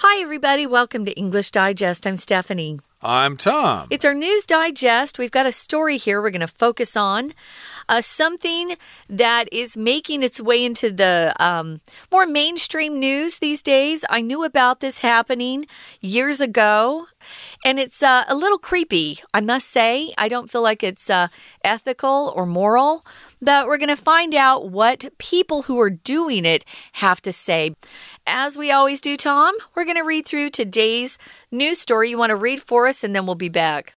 Hi, everybody. Welcome to English Digest. I'm Stephanie. I'm Tom. It's our news digest. We've got a story here we're going to focus on. Uh, something that is making its way into the um, more mainstream news these days. I knew about this happening years ago, and it's uh, a little creepy, I must say. I don't feel like it's uh, ethical or moral, but we're going to find out what people who are doing it have to say. As we always do, Tom, we're going to read through today's news story. You want to read for us, and then we'll be back.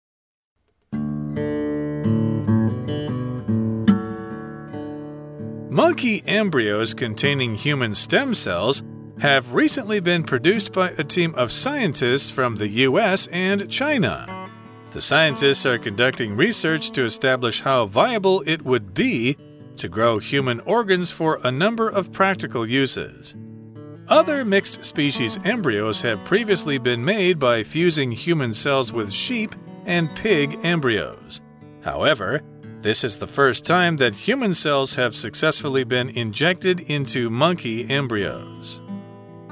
Monkey embryos containing human stem cells have recently been produced by a team of scientists from the US and China. The scientists are conducting research to establish how viable it would be to grow human organs for a number of practical uses. Other mixed species embryos have previously been made by fusing human cells with sheep and pig embryos. However, this is the first time that human cells have successfully been injected into monkey embryos.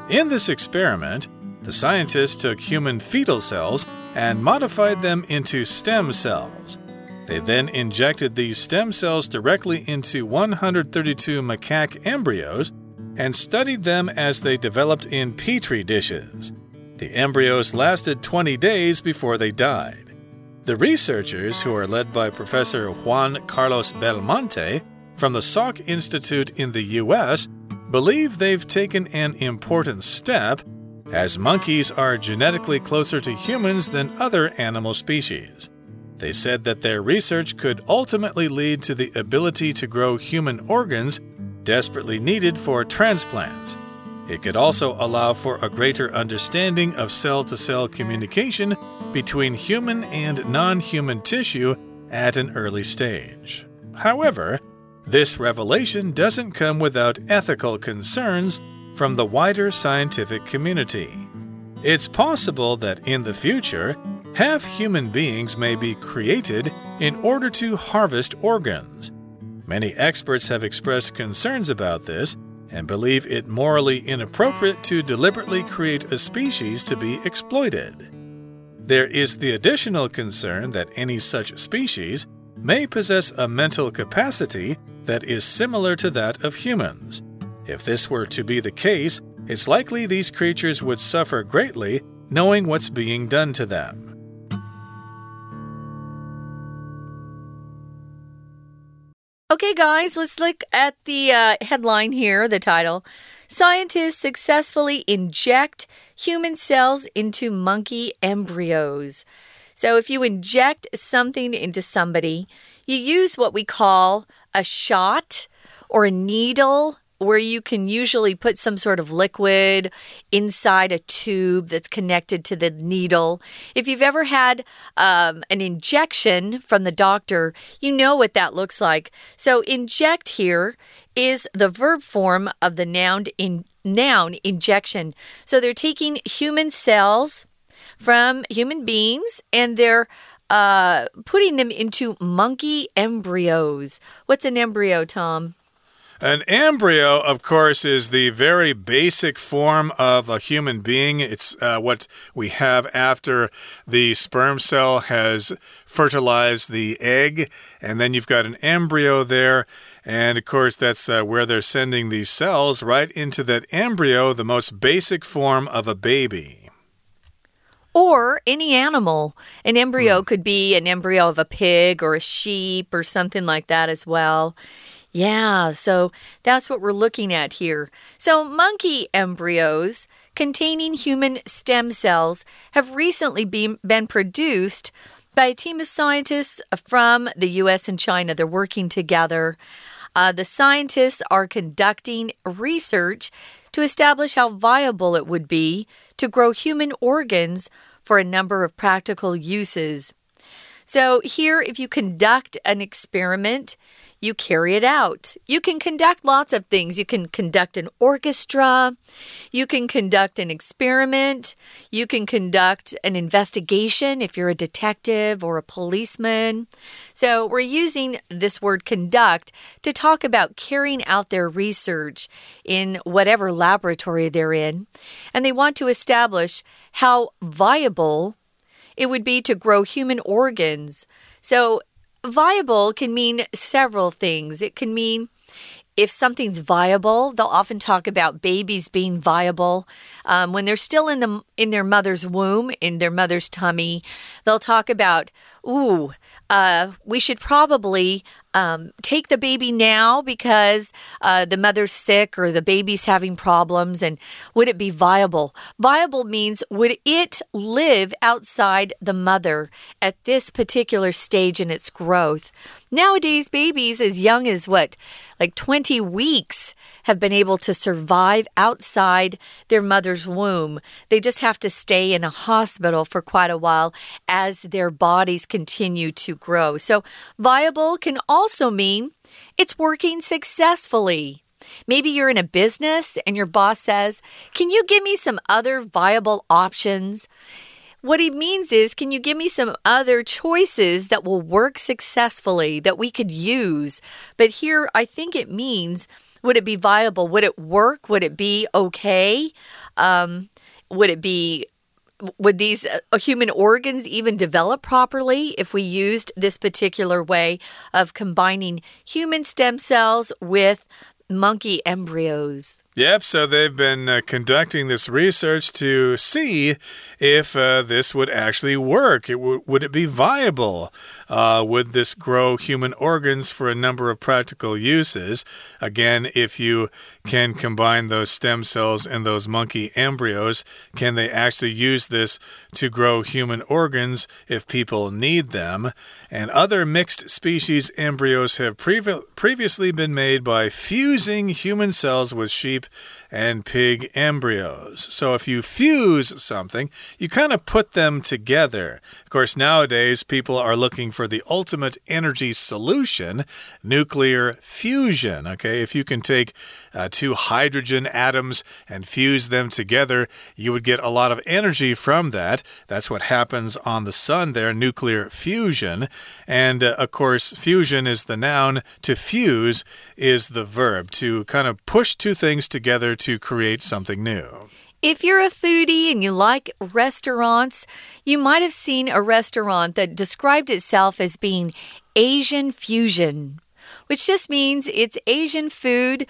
In this experiment, the scientists took human fetal cells and modified them into stem cells. They then injected these stem cells directly into 132 macaque embryos and studied them as they developed in petri dishes. The embryos lasted 20 days before they died. The researchers, who are led by Professor Juan Carlos Belmonte from the Salk Institute in the US, believe they've taken an important step, as monkeys are genetically closer to humans than other animal species. They said that their research could ultimately lead to the ability to grow human organs desperately needed for transplants. It could also allow for a greater understanding of cell to cell communication between human and non human tissue at an early stage. However, this revelation doesn't come without ethical concerns from the wider scientific community. It's possible that in the future, half human beings may be created in order to harvest organs. Many experts have expressed concerns about this and believe it morally inappropriate to deliberately create a species to be exploited. There is the additional concern that any such species may possess a mental capacity that is similar to that of humans. If this were to be the case, it's likely these creatures would suffer greatly knowing what's being done to them. Okay, guys, let's look at the uh, headline here, the title. Scientists successfully inject human cells into monkey embryos. So, if you inject something into somebody, you use what we call a shot or a needle where you can usually put some sort of liquid inside a tube that's connected to the needle. If you've ever had um, an injection from the doctor, you know what that looks like. So, inject here is the verb form of the noun in noun injection. So, they're taking human cells from human beings and they're uh, putting them into monkey embryos. What's an embryo, Tom? An embryo, of course, is the very basic form of a human being. It's uh, what we have after the sperm cell has fertilized the egg, and then you've got an embryo there. And of course, that's uh, where they're sending these cells right into that embryo, the most basic form of a baby or any animal. An embryo mm. could be an embryo of a pig or a sheep or something like that as well. Yeah, so that's what we're looking at here. So, monkey embryos containing human stem cells have recently been, been produced by a team of scientists from the US and China. They're working together. Uh, the scientists are conducting research to establish how viable it would be to grow human organs for a number of practical uses. So, here, if you conduct an experiment, you carry it out. You can conduct lots of things. You can conduct an orchestra, you can conduct an experiment, you can conduct an investigation if you're a detective or a policeman. So, we're using this word conduct to talk about carrying out their research in whatever laboratory they're in. And they want to establish how viable it would be to grow human organs. So, viable can mean several things. It can mean if something's viable, they'll often talk about babies being viable um, when they're still in the in their mother's womb, in their mother's tummy. They'll talk about, ooh, uh, we should probably um, take the baby now because uh, the mother's sick or the baby's having problems? And would it be viable? Viable means would it live outside the mother at this particular stage in its growth? Nowadays, babies as young as what, like 20 weeks, have been able to survive outside their mother's womb. They just have to stay in a hospital for quite a while as their bodies continue to grow. So, viable can also mean it's working successfully. Maybe you're in a business and your boss says, Can you give me some other viable options? What he means is, can you give me some other choices that will work successfully that we could use? But here, I think it means, would it be viable? Would it work? Would it be okay? Um, would it be would these uh, human organs even develop properly if we used this particular way of combining human stem cells with monkey embryos? Yep, so they've been uh, conducting this research to see if uh, this would actually work. It would it be viable? Uh, would this grow human organs for a number of practical uses? Again, if you can combine those stem cells and those monkey embryos, can they actually use this to grow human organs if people need them? And other mixed species embryos have previ previously been made by fusing human cells with sheep type and pig embryos. So if you fuse something, you kind of put them together. Of course, nowadays people are looking for the ultimate energy solution nuclear fusion. Okay, if you can take uh, two hydrogen atoms and fuse them together, you would get a lot of energy from that. That's what happens on the sun there, nuclear fusion. And uh, of course, fusion is the noun, to fuse is the verb, to kind of push two things together to create something new. If you're a foodie and you like restaurants, you might have seen a restaurant that described itself as being Asian fusion which just means it's Asian food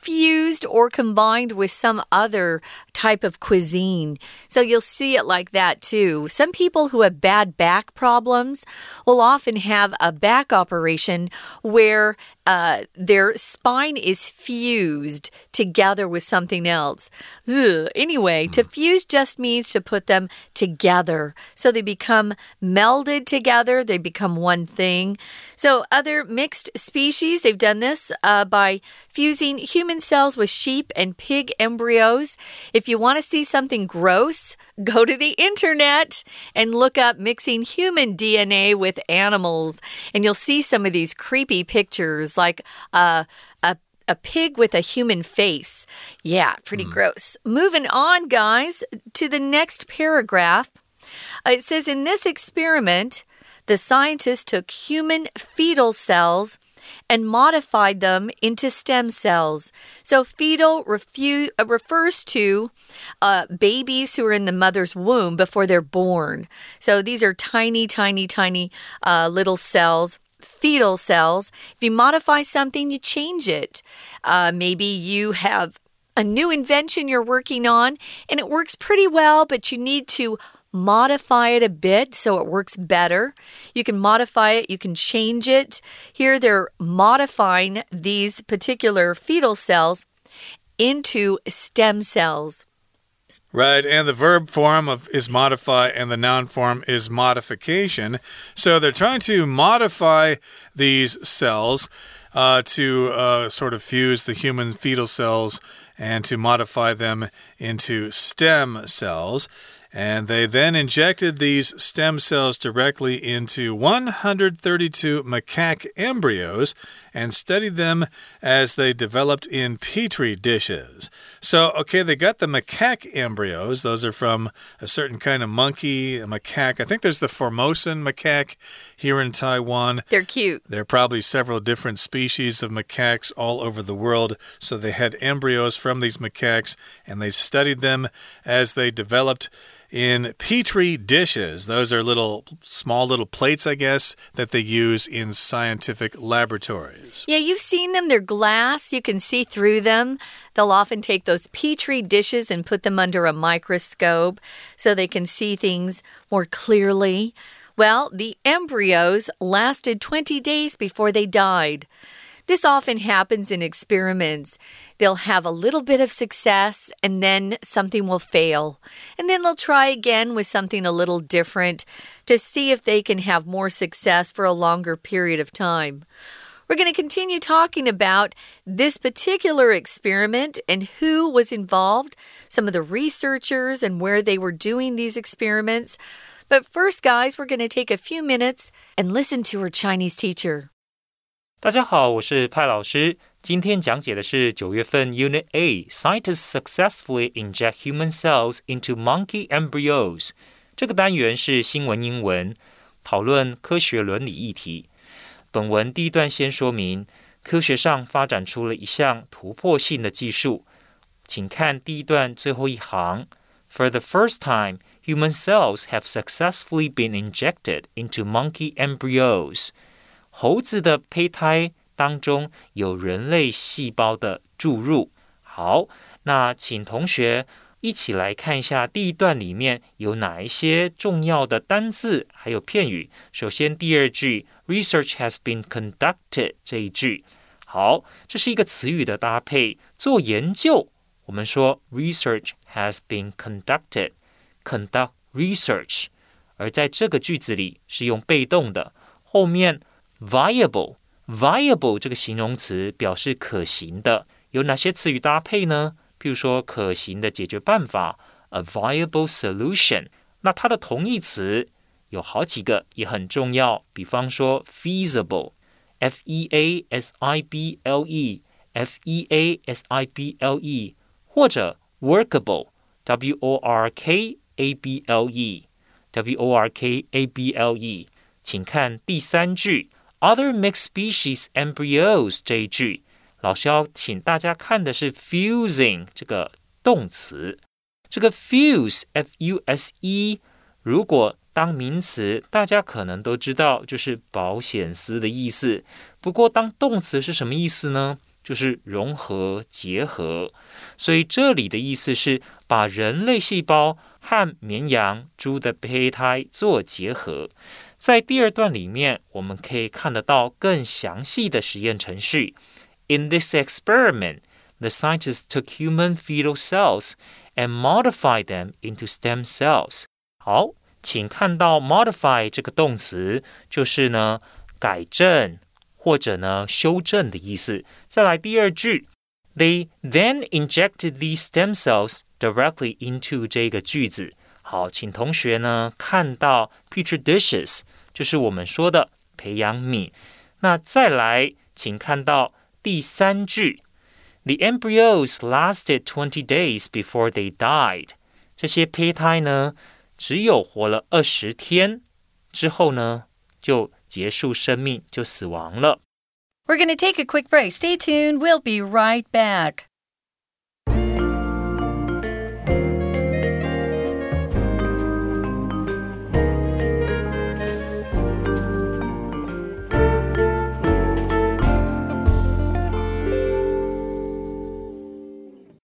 fused or combined with some other type of cuisine. So you'll see it like that too. Some people who have bad back problems will often have a back operation where uh, their spine is fused together with something else. Ugh. Anyway, to fuse just means to put them together. So they become melded together, they become one thing. So, other mixed species, they've done this uh, by fusing human cells with sheep and pig embryos. If you want to see something gross, go to the internet and look up mixing human DNA with animals, and you'll see some of these creepy pictures like uh, a a pig with a human face. Yeah, pretty mm. gross. Moving on, guys, to the next paragraph. Uh, it says in this experiment, the scientists took human fetal cells and modified them into stem cells. So, fetal refu- uh, refers to uh, babies who are in the mother's womb before they're born. So, these are tiny, tiny, tiny uh, little cells fetal cells. If you modify something, you change it. Uh, maybe you have a new invention you're working on and it works pretty well, but you need to modify it a bit so it works better. You can modify it, you can change it. Here they're modifying these particular fetal cells into stem cells. Right, and the verb form of is modify and the noun form is modification. So they're trying to modify these cells uh, to uh, sort of fuse the human fetal cells and to modify them into stem cells. And they then injected these stem cells directly into 132 macaque embryos and studied them as they developed in petri dishes. So, okay, they got the macaque embryos. Those are from a certain kind of monkey, a macaque. I think there's the Formosan macaque here in Taiwan. They're cute. There are probably several different species of macaques all over the world. So, they had embryos from these macaques and they studied them as they developed in petri dishes. Those are little, small little plates, I guess, that they use in scientific laboratories. Yeah, you've seen them. They're glass, you can see through them. They'll often take those petri dishes and put them under a microscope so they can see things more clearly. Well, the embryos lasted 20 days before they died. This often happens in experiments. They'll have a little bit of success and then something will fail. And then they'll try again with something a little different to see if they can have more success for a longer period of time. We're going to continue talking about this particular experiment and who was involved, some of the researchers, and where they were doing these experiments. But first, guys, we're going to take a few minutes and listen to our Chinese teacher. 大家好，我是派老师。今天讲解的是九月份 Unit A Scientists successfully inject human cells into monkey embryos。这个单元是新闻英文，讨论科学伦理议题。本文第一段先说明，科学上发展出了一项突破性的技术。请看第一段最后一行。For the first time, human cells have successfully been injected into monkey embryos. 猴子的胚胎当中有人类细胞的注入。好，那请同学一起来看一下第一段里面有哪一些重要的单字还有片语。首先，第二句 “research has been conducted” 这一句，好，这是一个词语的搭配，做研究。我们说 “research has been conducted”，conduct research，而在这个句子里是用被动的，后面。Viable，viable 这个形容词表示可行的，有哪些词语搭配呢？譬如说，可行的解决办法，a viable solution。那它的同义词有好几个，也很重要。比方说，feasible，f e a s i b l e，f e a s i b l e，或者 workable，w o r k a b l e，w o r k a b l e。请看第三句。Other mixed species embryos 这一句，老师要请大家看的是 fusing 这个动词。这个 fuse f u s e，如果当名词，大家可能都知道就是保险丝的意思。不过当动词是什么意思呢？就是融合、结合。所以这里的意思是把人类细胞和绵羊、猪的胚胎做结合。在第二段里面，我们可以看得到更详细的实验程序。In this experiment, the scientists took human fetal cells and modified them into stem cells. 好，请看到 modify 这个动词，就是呢改正或者呢修正的意思。再来第二句，They then injected these stem cells directly into 这个句子。 好，请同学呢看到 petri dishes，就是我们说的培养皿。那再来，请看到第三句，The embryos lasted twenty days before they died。这些胚胎呢，只有活了二十天之后呢，就结束生命，就死亡了。We're going to take a quick break. Stay tuned. We'll be right back.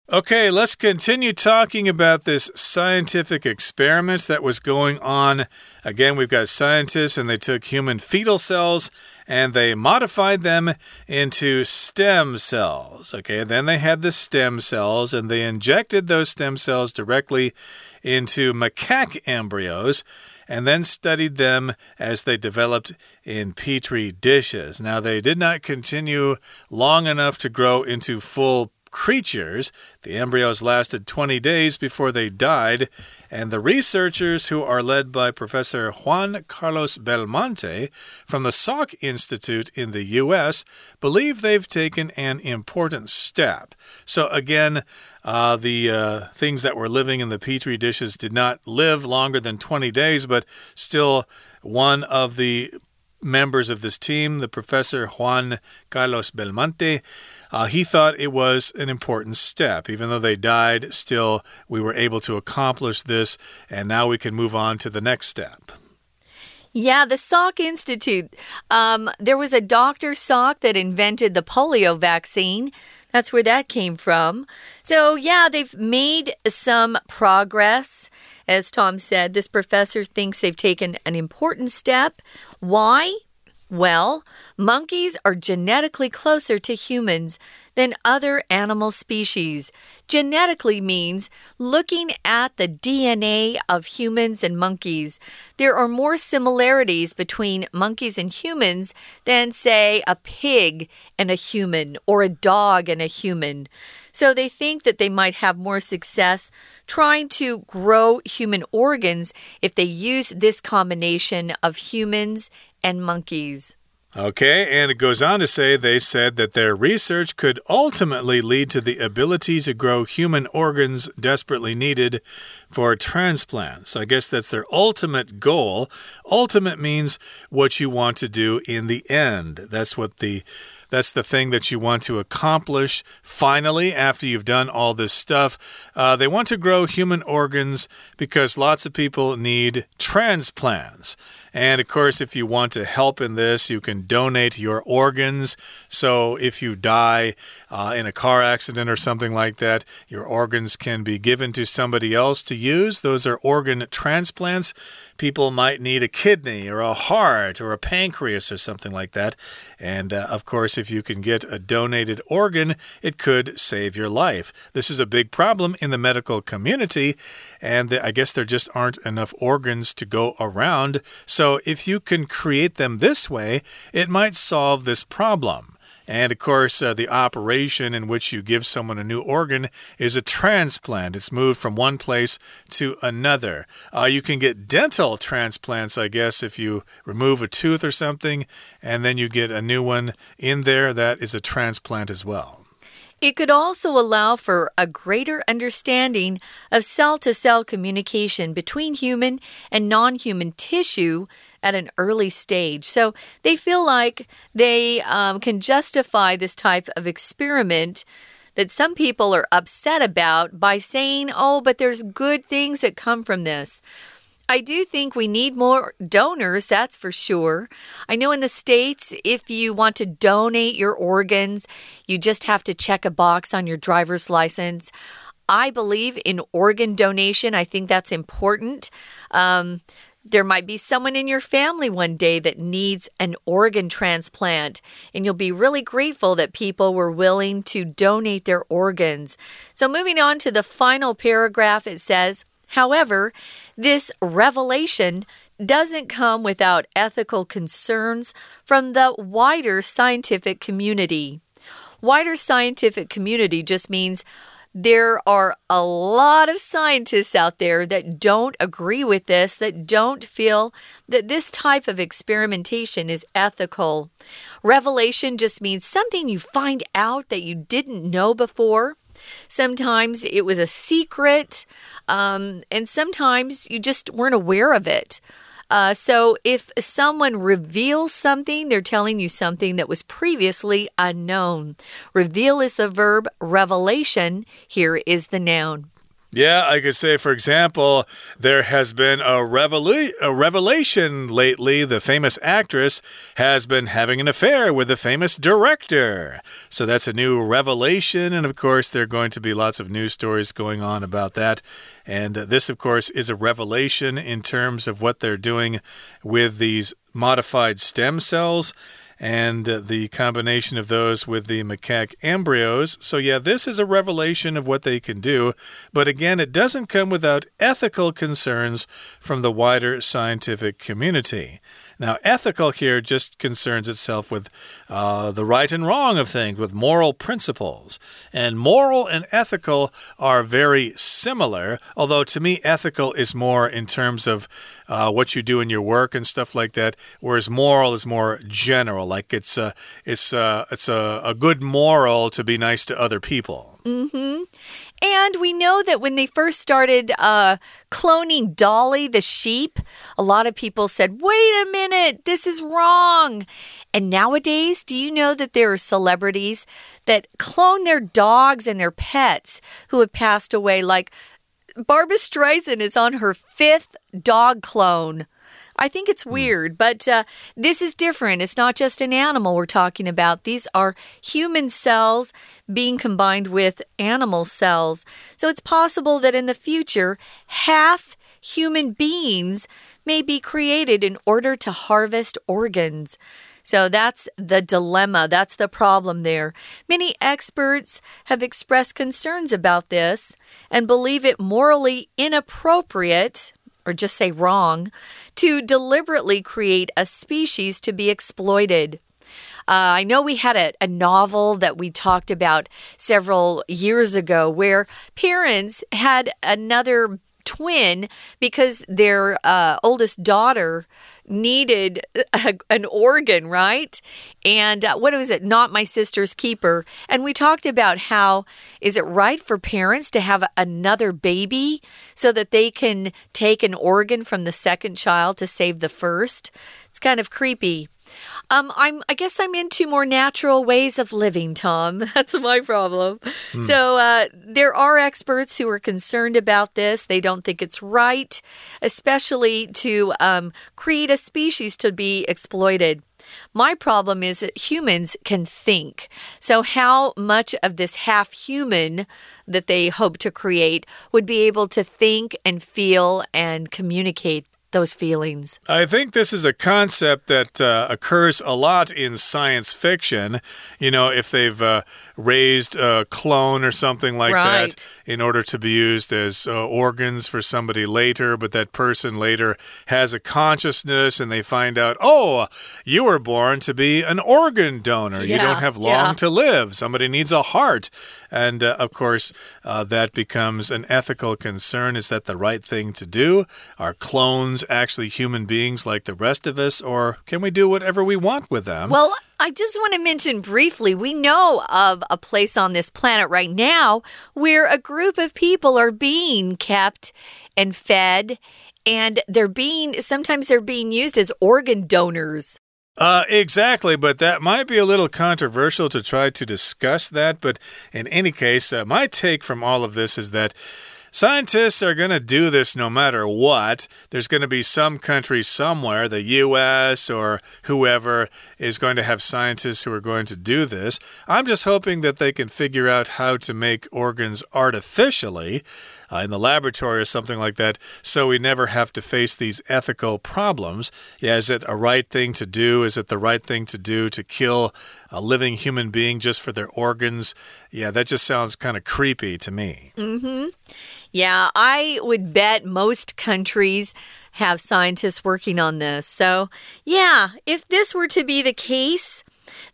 Okay, let's continue talking about this scientific experiment that was going on. Again, we've got scientists and they took human fetal cells and they modified them into stem cells. Okay, then they had the stem cells and they injected those stem cells directly into macaque embryos and then studied them as they developed in petri dishes. Now, they did not continue long enough to grow into full creatures. The embryos lasted 20 days before they died, and the researchers, who are led by Professor Juan Carlos Belmonte from the Salk Institute in the U.S., believe they've taken an important step. So, again, uh, the uh, things that were living in the petri dishes did not live longer than 20 days, but still one of the members of this team, the professor Juan Carlos Belmonte, uh, he thought it was an important step. Even though they died, still we were able to accomplish this, and now we can move on to the next step. Yeah, the Salk Institute. Um, there was a Dr. Salk that invented the polio vaccine. That's where that came from. So, yeah, they've made some progress. As Tom said, this professor thinks they've taken an important step. Why? Well, monkeys are genetically closer to humans than other animal species. Genetically means looking at the DNA of humans and monkeys. There are more similarities between monkeys and humans than, say, a pig and a human or a dog and a human. So they think that they might have more success trying to grow human organs if they use this combination of humans and monkeys. Okay, and it goes on to say they said that their research could ultimately lead to the ability to grow human organs desperately needed for transplants. So I guess that's their ultimate goal. Ultimate means what you want to do in the end. That's what the that's the thing that you want to accomplish finally after you've done all this stuff. Uh, they want to grow human organs because lots of people need transplants. And of course, if you want to help in this, you can donate your organs. So if you die uh, in a car accident or something like that, your organs can be given to somebody else to use. Those are organ transplants. People might need a kidney or a heart or a pancreas or something like that. And uh, of course, if you can get a donated organ, it could save your life. This is a big problem in the medical community, and I guess there just aren't enough organs to go around. So so if you can create them this way, it might solve this problem. And of course, uh, the operation in which you give someone a new organ is a transplant. It's moved from one place to another. Uh, you can get dental transplants, I guess, if you remove a tooth or something and then you get a new one in there. That is a transplant as well. It could also allow for a greater understanding of cell to cell communication between human and non human tissue at an early stage. So they feel like they um, can justify this type of experiment that some people are upset about by saying, oh, but there's good things that come from this. I do think we need more donors, that's for sure. I know in the States, if you want to donate your organs, you just have to check a box on your driver's license. I believe in organ donation. I think that's important. Um, there might be someone in your family one day that needs an organ transplant, and you'll be really grateful that people were willing to donate their organs. So, moving on to the final paragraph, it says, However, this revelation doesn't come without ethical concerns from the wider scientific community. Wider scientific community just means there are a lot of scientists out there that don't agree with this, that don't feel that this type of experimentation is ethical. Revelation just means something you find out that you didn't know before. Sometimes it was a secret, um, and sometimes you just weren't aware of it. Uh, so if someone reveals something, they're telling you something that was previously unknown. Reveal is the verb, revelation here is the noun. Yeah, I could say, for example, there has been a, revela a revelation lately. The famous actress has been having an affair with the famous director. So that's a new revelation. And of course, there are going to be lots of news stories going on about that. And this, of course, is a revelation in terms of what they're doing with these modified stem cells and the combination of those with the macaque embryos. So, yeah, this is a revelation of what they can do. But again, it doesn't come without ethical concerns from the wider scientific community. Now, ethical here just concerns itself with uh, the right and wrong of things, with moral principles. And moral and ethical are very similar, although to me, ethical is more in terms of uh, what you do in your work and stuff like that, whereas moral is more general. Like it's a, it's a, it's a, a good moral to be nice to other people. Mm hmm. And we know that when they first started uh, cloning Dolly the sheep, a lot of people said, wait a minute, this is wrong. And nowadays, do you know that there are celebrities that clone their dogs and their pets who have passed away? Like Barbra Streisand is on her fifth dog clone. I think it's hmm. weird, but uh, this is different. It's not just an animal we're talking about. These are human cells being combined with animal cells. So it's possible that in the future, half human beings may be created in order to harvest organs. So that's the dilemma. That's the problem there. Many experts have expressed concerns about this and believe it morally inappropriate or just say wrong, to deliberately create a species to be exploited. Uh, I know we had a, a, novel that we talked about several years ago where parents had another twin because their uh, oldest daughter needed a, an organ, right? And uh, what was it? Not my sister's keeper. And we talked about how is it right for parents to have another baby so that they can take an organ from the second child to save the first? It's kind of creepy. Um, I'm. I guess I'm into more natural ways of living, Tom. That's my problem. Hmm. So uh, there are experts who are concerned about this. They don't think it's right, especially to um, create a species to be exploited. My problem is that humans can think. So, how much of this half human that they hope to create would be able to think and feel and communicate those feelings. I think this is a concept that uh, occurs a lot in science fiction. You know, if they've uh, raised a clone or something like right. that in order to be used as uh, organs for somebody later, but that person later has a consciousness and they find out, oh, you were born to be an organ donor. Yeah, you don't have long yeah. to live. Somebody needs a heart. And uh, of course, uh, that becomes an ethical concern. Is that the right thing to do? Are clones actually human beings like the rest of us, or can we do whatever we want with them? Well, I just want to mention briefly we know of a place on this planet right now where a group of people are being kept and fed and they're being sometimes they're being used as organ donors. Uh, exactly, but that might be a little controversial to try to discuss that. But in any case, uh, my take from all of this is that Scientists are going to do this no matter what. There's going to be some country somewhere, the US or whoever, is going to have scientists who are going to do this. I'm just hoping that they can figure out how to make organs artificially uh, in the laboratory or something like that, so we never have to face these ethical problems. Yeah, is it a right thing to do? Is it the right thing to do to kill a living human being just for their organs? Yeah, that just sounds kind of creepy to me. Mm hmm. Yeah, I would bet most countries have scientists working on this. So, yeah, if this were to be the case,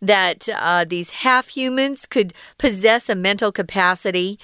that uh, these half humans could possess a mental capacity,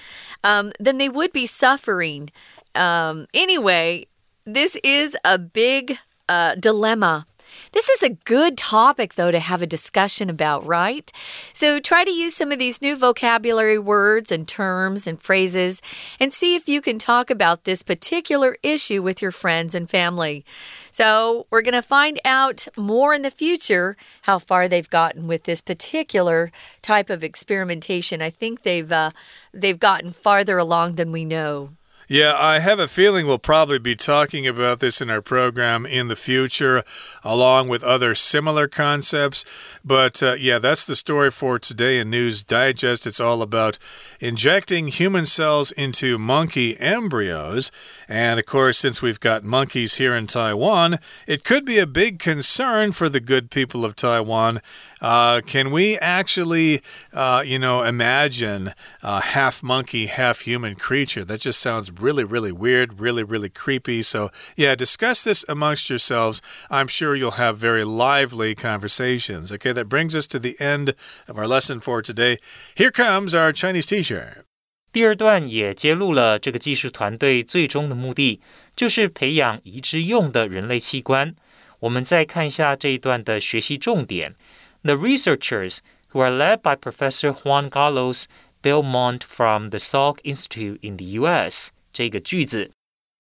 um, then they would be suffering. Um, anyway, this is a big uh, dilemma this is a good topic, though, to have a discussion about, right? So try to use some of these new vocabulary words and terms and phrases and see if you can talk about this particular issue with your friends and family. So we're going to find out more in the future how far they've gotten with this particular type of experimentation. I think they've uh, they've gotten farther along than we know. Yeah, I have a feeling we'll probably be talking about this in our program in the future, along with other similar concepts. But uh, yeah, that's the story for today in News Digest. It's all about injecting human cells into monkey embryos. And of course, since we've got monkeys here in Taiwan, it could be a big concern for the good people of Taiwan. Uh, can we actually, uh, you know, imagine a half monkey, half human creature? That just sounds really, really weird, really, really creepy. So, yeah, discuss this amongst yourselves. I'm sure you'll have very lively conversations. Okay, that brings us to the end of our lesson for today. Here comes our Chinese teacher. 第二段也揭露了这个技术团队最终的目的，就是培养移植用的人类器官。我们再看一下这一段的学习重点。The researchers who are led by Professor Juan Carlos Belmont from the Salk Institute in the U.S. 这个句子，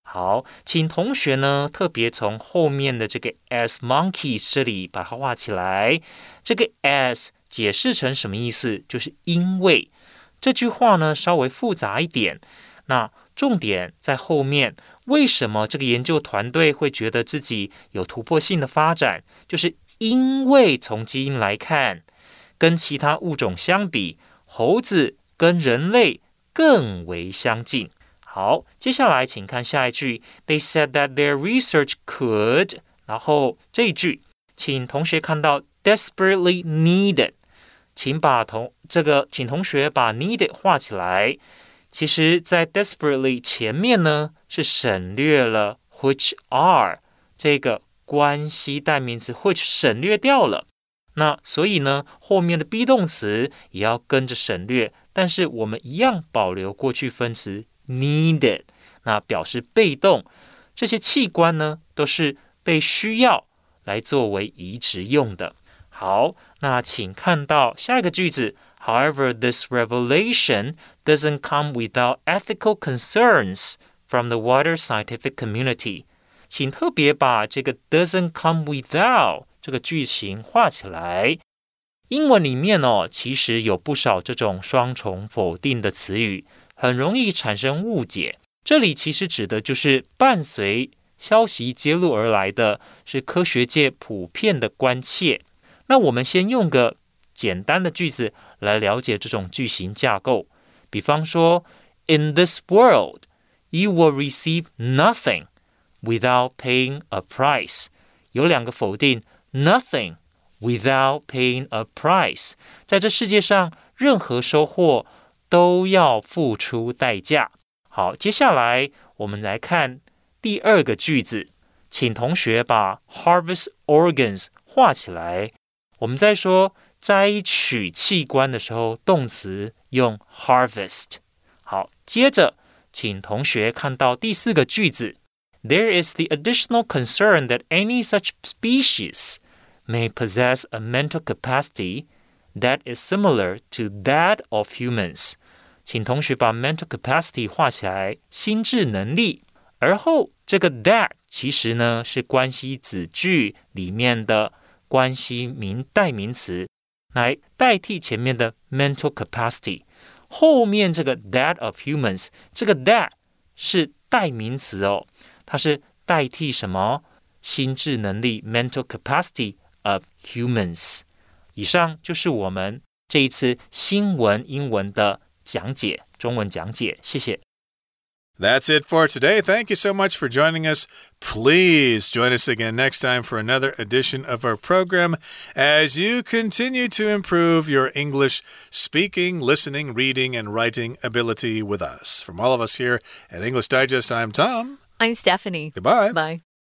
好，请同学呢特别从后面的这个 as monkeys 这里把它画起来。这个 as 解释成什么意思？就是因为这句话呢稍微复杂一点。那重点在后面，为什么这个研究团队会觉得自己有突破性的发展？就是因为从基因来看，跟其他物种相比，猴子跟人类更为相近。好，接下来请看下一句，They said that their research could，然后这一句，请同学看到 desperately needed，请把同这个，请同学把 needed 画起来。其实，在 desperately 前面呢，是省略了 which are 这个关系代名词，which 省略掉了。那所以呢，后面的 be 动词也要跟着省略，但是我们一样保留过去分词 needed，那表示被动。这些器官呢，都是被需要来作为移植用的。好，那请看到下一个句子。However, this revelation doesn't come without ethical concerns from the wider scientific community. 请特别把这个 doesn't come without 这个句型画起来。英文里面哦，其实有不少这种双重否定的词语，很容易产生误解。这里其实指的就是伴随消息揭露而来的是科学界普遍的关切。那我们先用个简单的句子来了解这种句型架构。比方说，In this world, you will receive nothing without paying a price。有两个否定，nothing without paying a price。在这世界上，任何收获都要付出代价。好，接下来我们来看第二个句子，请同学把 harvest organs 画起来。我们在说摘取器官的时候，动词用 harvest。好，接着请同学看到第四个句子，There is the additional concern that any such species may possess a mental capacity that is similar to that of humans。 请同学把 mental capacity 画起来，心智能力。而后这个 that 其实呢是关系子句里面的关系名代名词，来代替前面的 mental capacity。后面这个 that of humans，这个 that 是代名词哦，它是代替什么心智能力 mental capacity of humans。以上就是我们这一次新闻英文的讲解，中文讲解，谢谢。That's it for today. Thank you so much for joining us. Please join us again next time for another edition of our program as you continue to improve your English speaking, listening, reading, and writing ability with us. From all of us here at English Digest, I'm Tom. I'm Stephanie. Goodbye. Bye.